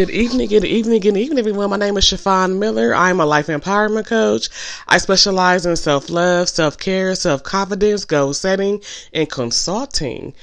Good evening, good evening, good evening, everyone. My name is Shafon Miller. I'm a life empowerment coach. I specialize in self love, self care, self confidence, goal setting, and consulting.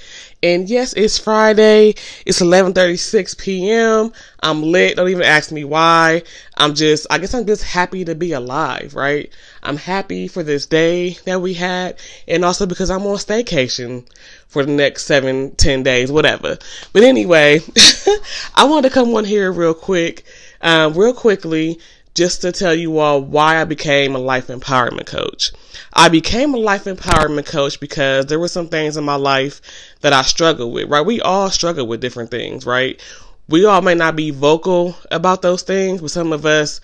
And yes, it's Friday. It's 11:36 p.m. I'm lit. Don't even ask me why. I'm just I guess I'm just happy to be alive, right? I'm happy for this day that we had and also because I'm on staycation for the next seven, ten days, whatever. But anyway, I wanted to come on here real quick, um, real quickly just to tell you all why I became a life empowerment coach. I became a life empowerment coach because there were some things in my life that I struggled with, right? We all struggle with different things, right? We all may not be vocal about those things, but some of us,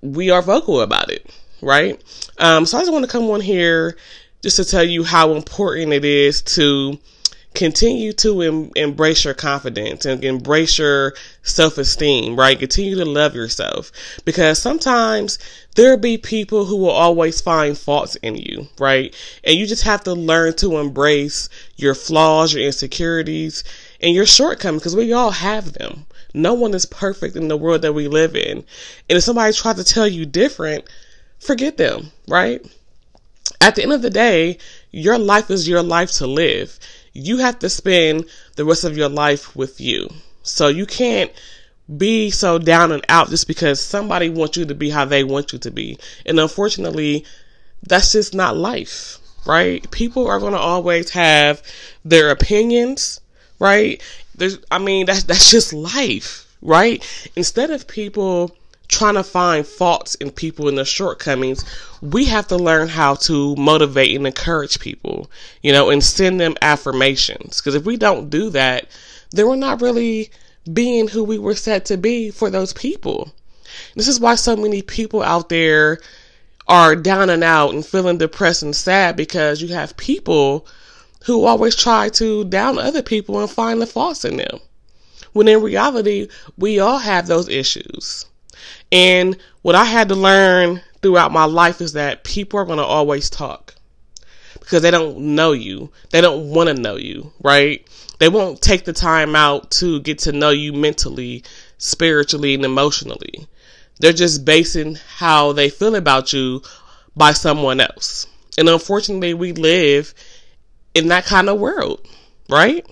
we are vocal about it, right? Um, so I just want to come on here just to tell you how important it is to continue to em- embrace your confidence and embrace your self-esteem, right? Continue to love yourself because sometimes there'll be people who will always find faults in you, right? And you just have to learn to embrace your flaws, your insecurities, and your shortcomings because we all have them. No one is perfect in the world that we live in. And if somebody tries to tell you different, forget them, right? At the end of the day, your life is your life to live you have to spend the rest of your life with you. So you can't be so down and out just because somebody wants you to be how they want you to be. And unfortunately, that's just not life, right? People are going to always have their opinions, right? There's, I mean, that's, that's just life, right? Instead of people trying to find faults in people and their shortcomings, we have to learn how to motivate and encourage people, you know, and send them affirmations. Because if we don't do that, then we're not really being who we were set to be for those people. This is why so many people out there are down and out and feeling depressed and sad because you have people who always try to down other people and find the faults in them. When in reality, we all have those issues. And what I had to learn throughout my life is that people are going to always talk because they don't know you. They don't want to know you, right? They won't take the time out to get to know you mentally, spiritually, and emotionally. They're just basing how they feel about you by someone else. And unfortunately, we live in that kind of world, right?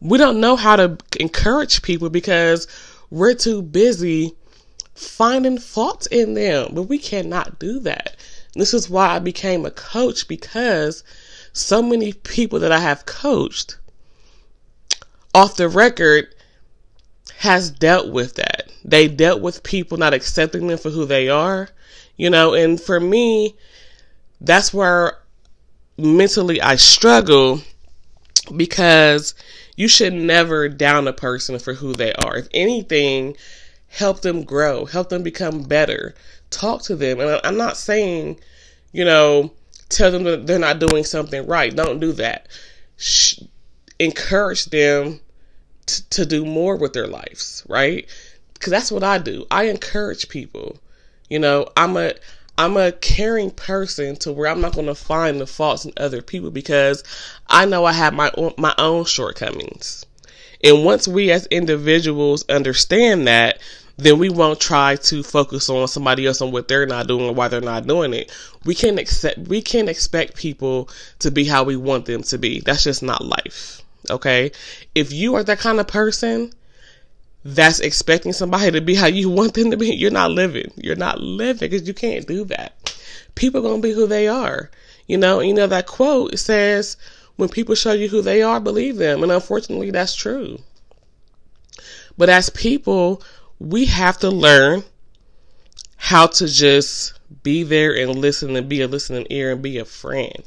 We don't know how to encourage people because we're too busy finding faults in them, but we cannot do that. This is why I became a coach because so many people that I have coached off the record has dealt with that. They dealt with people not accepting them for who they are, you know, and for me, that's where mentally I struggle because you should never down a person for who they are. If anything, help them grow, help them become better, talk to them. And I'm not saying, you know, tell them that they're not doing something right. Don't do that. Sh- encourage them t- to do more with their lives, right? Because that's what I do. I encourage people. You know, I'm a I'm a caring person to where I'm not going to find the faults in other people because I know I have my own, my own shortcomings. And once we as individuals understand that, then we won't try to focus on somebody else on what they're not doing or why they're not doing it. We can't accept we can't expect people to be how we want them to be. That's just not life. Okay? If you are that kind of person that's expecting somebody to be how you want them to be, you're not living. You're not living because you can't do that. People are gonna be who they are. You know, you know that quote says when people show you who they are, believe them. And unfortunately, that's true. But as people, we have to learn how to just be there and listen and be a listening ear and be a friend.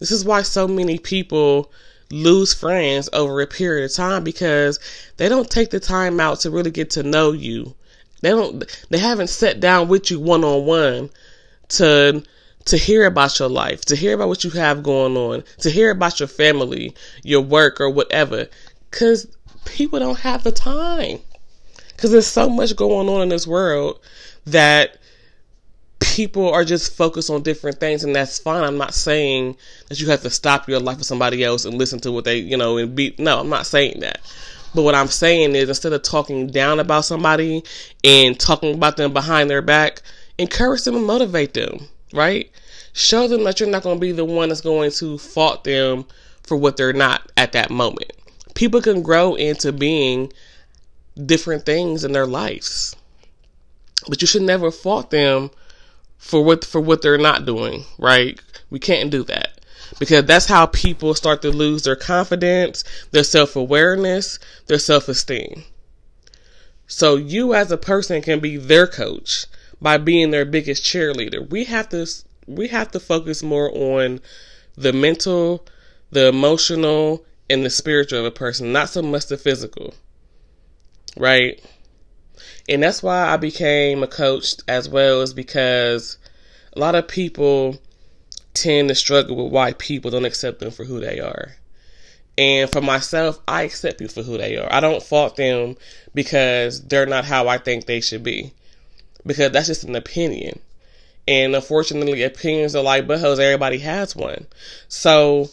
This is why so many people lose friends over a period of time because they don't take the time out to really get to know you. They don't they haven't sat down with you one on one to to hear about your life, to hear about what you have going on, to hear about your family, your work, or whatever. Because people don't have the time. Because there's so much going on in this world that people are just focused on different things, and that's fine. I'm not saying that you have to stop your life with somebody else and listen to what they, you know, and be. No, I'm not saying that. But what I'm saying is instead of talking down about somebody and talking about them behind their back, encourage them and motivate them, right? Show them that you're not going to be the one that's going to fault them for what they're not at that moment. People can grow into being different things in their lives. But you should never fault them for what for what they're not doing, right? We can't do that. Because that's how people start to lose their confidence, their self-awareness, their self-esteem. So you as a person can be their coach by being their biggest cheerleader. We have to we have to focus more on the mental, the emotional, and the spiritual of a person, not so much the physical. Right? And that's why I became a coach as well, is because a lot of people tend to struggle with why people don't accept them for who they are. And for myself, I accept people for who they are. I don't fault them because they're not how I think they should be. Because that's just an opinion. And unfortunately, opinions are like buttholes. Everybody has one. So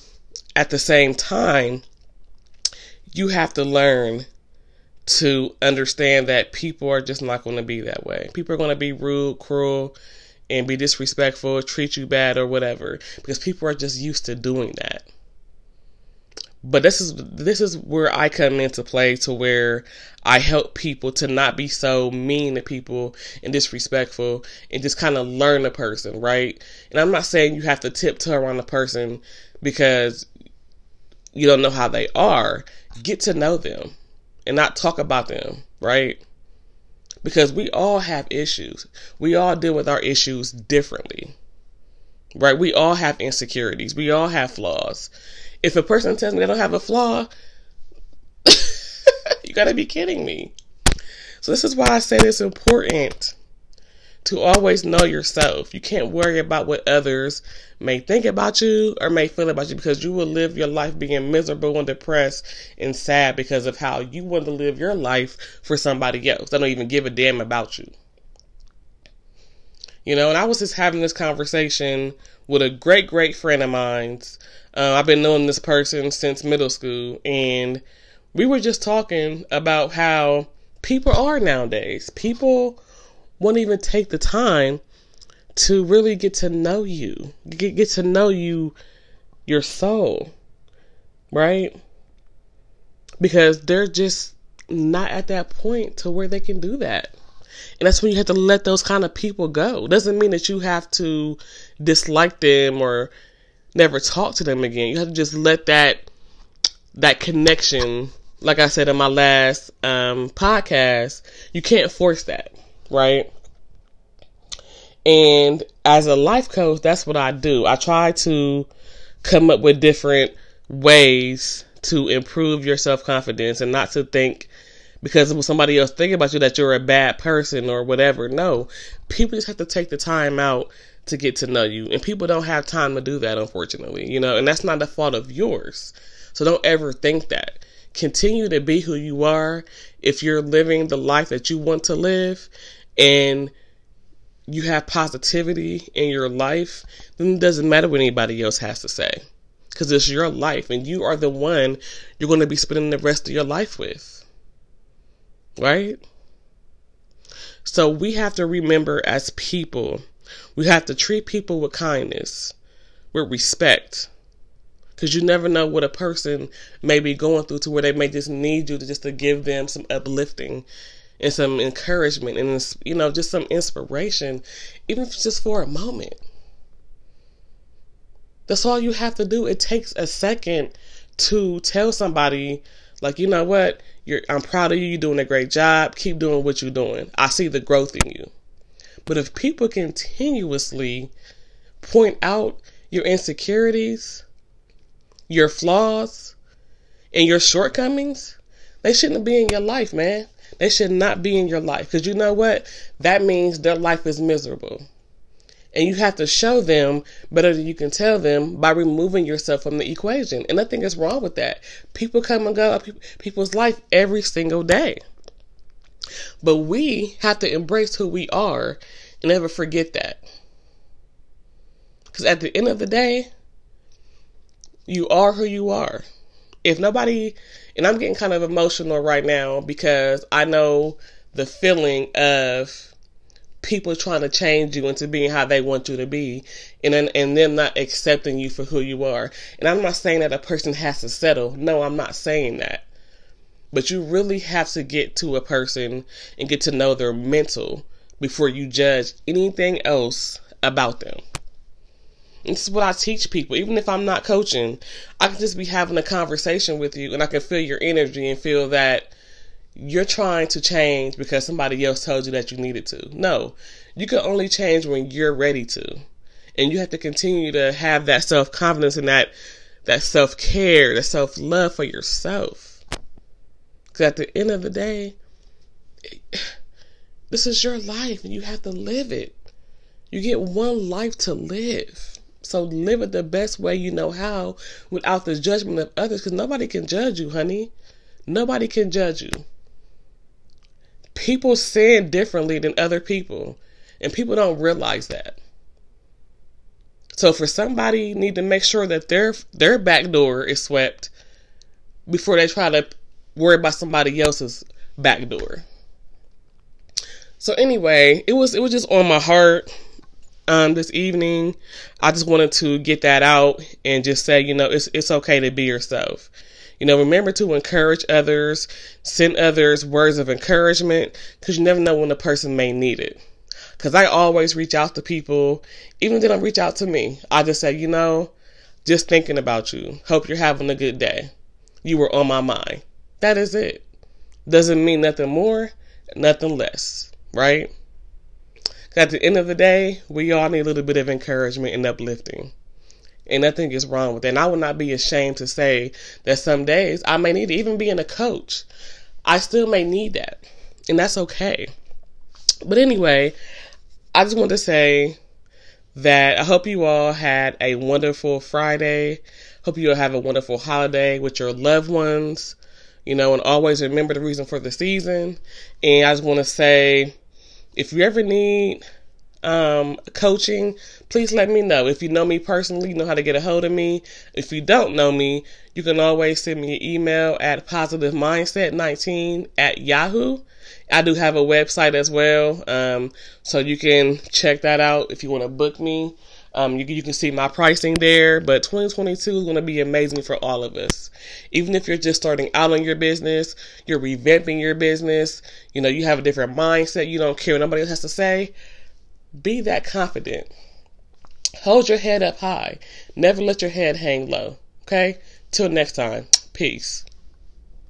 at the same time, you have to learn to understand that people are just not going to be that way. People are going to be rude, cruel, and be disrespectful, treat you bad or whatever because people are just used to doing that. But this is this is where I come into play to where I help people to not be so mean to people and disrespectful and just kind of learn a person, right? And I'm not saying you have to tiptoe around a person because you don't know how they are. Get to know them and not talk about them, right? because we all have issues. We all deal with our issues differently. Right? We all have insecurities. We all have flaws. If a person tells me they don't have a flaw, you got to be kidding me. So this is why I say it's important to always know yourself. You can't worry about what others may think about you or may feel about you because you will live your life being miserable and depressed and sad because of how you want to live your life for somebody else. They don't even give a damn about you. You know, and I was just having this conversation with a great, great friend of mine. Uh, I've been knowing this person since middle school, and we were just talking about how people are nowadays. People won't even take the time to really get to know you, get, get to know you, your soul, right? Because they're just not at that point to where they can do that. And that's when you have to let those kind of people go. Doesn't mean that you have to dislike them or never talk to them again. You have to just let that that connection, like I said in my last um, podcast, you can't force that right? And as a life coach, that's what I do. I try to come up with different ways to improve your self confidence and not to think because of somebody else thinking about you that you're a bad person or whatever. No, people just have to take the time out to get to know you, and people don't have time to do that, unfortunately. You know, and that's not the fault of yours. So don't ever think that. Continue to be who you are. If you're living the life that you want to live, and you have positivity in your life, then it doesn't matter what anybody else has to say. Because it's your life, and you are the one you're going to be spending the rest of your life with. Right? So we have to remember as people, we have to treat people with kindness, with respect. Because you never know what a person may be going through to where they may just need you to just to give them some uplifting and some encouragement and you know just some inspiration even if it's just for a moment. That's all you have to do. It takes a second to tell somebody like you know what? You're i'm proud of you. You're doing a great job. Keep doing what you're doing. I see the growth in you. But if people continuously point out your insecurities your flaws and your shortcomings they shouldn't be in your life man they should not be in your life because you know what? That means their life is miserable. And you have to show them better than you can tell them by removing yourself from the equation. And nothing is wrong with that. People come and go people's life every single day. But we have to embrace who we are and never forget that. Because at the end of the day, you are who you are if nobody, and I'm getting kind of emotional right now because I know the feeling of people trying to change you into being how they want you to be and then, and them not accepting you for who you are. And I'm not saying that a person has to settle. No, I'm not saying that. But you really have to get to a person and get to know their mental before you judge anything else about them. This is what I teach people. Even if I'm not coaching, I can just be having a conversation with you and I can feel your energy and feel that you're trying to change because somebody else told you that you needed to. No, you can only change when you're ready to. And you have to continue to have that self confidence and that that self care, that self love for yourself. Because at the end of the day, this is your life and you have to live it. You get one life to live. So live it the best way you know how without the judgment of others because nobody can judge you, honey. Nobody can judge you. People sin differently than other people, and people don't realize that. So for somebody need to make sure that their their back door is swept before they try to worry about somebody else's back door. So anyway, it was it was just on my heart um, this evening. I just wanted to get that out and just say, you know, it's it's okay to be yourself. You know, remember to encourage others, send others words of encouragement, because you never know when a person may need it. Because I always reach out to people, even if they don't reach out to me. I just say, you know, just thinking about you. Hope you're having a good day. You were on my mind. That is it. Doesn't mean nothing more, nothing less, right? At the end of the day, we all need a little bit of encouragement and uplifting. And nothing is wrong with that. And I would not be ashamed to say that some days I may need, to even being a coach, I still may need that. And that's okay. But anyway, I just want to say that I hope you all had a wonderful Friday. Hope you all have a wonderful holiday with your loved ones. You know, and always remember the reason for the season. And I just want to say, if you ever need um, coaching, please let me know. If you know me personally, you know how to get a hold of me. If you don't know me, you can always send me an email at positive mindset 19 at Yahoo. I do have a website as well, um, so you can check that out if you want to book me. Um, you, you, can see my pricing there, but 2022 is going to be amazing for all of us. Even if you're just starting out on your business, you're revamping your business, you know, you have a different mindset, you don't care what nobody else has to say, be that confident. Hold your head up high. Never let your head hang low. Okay? Till next time. Peace.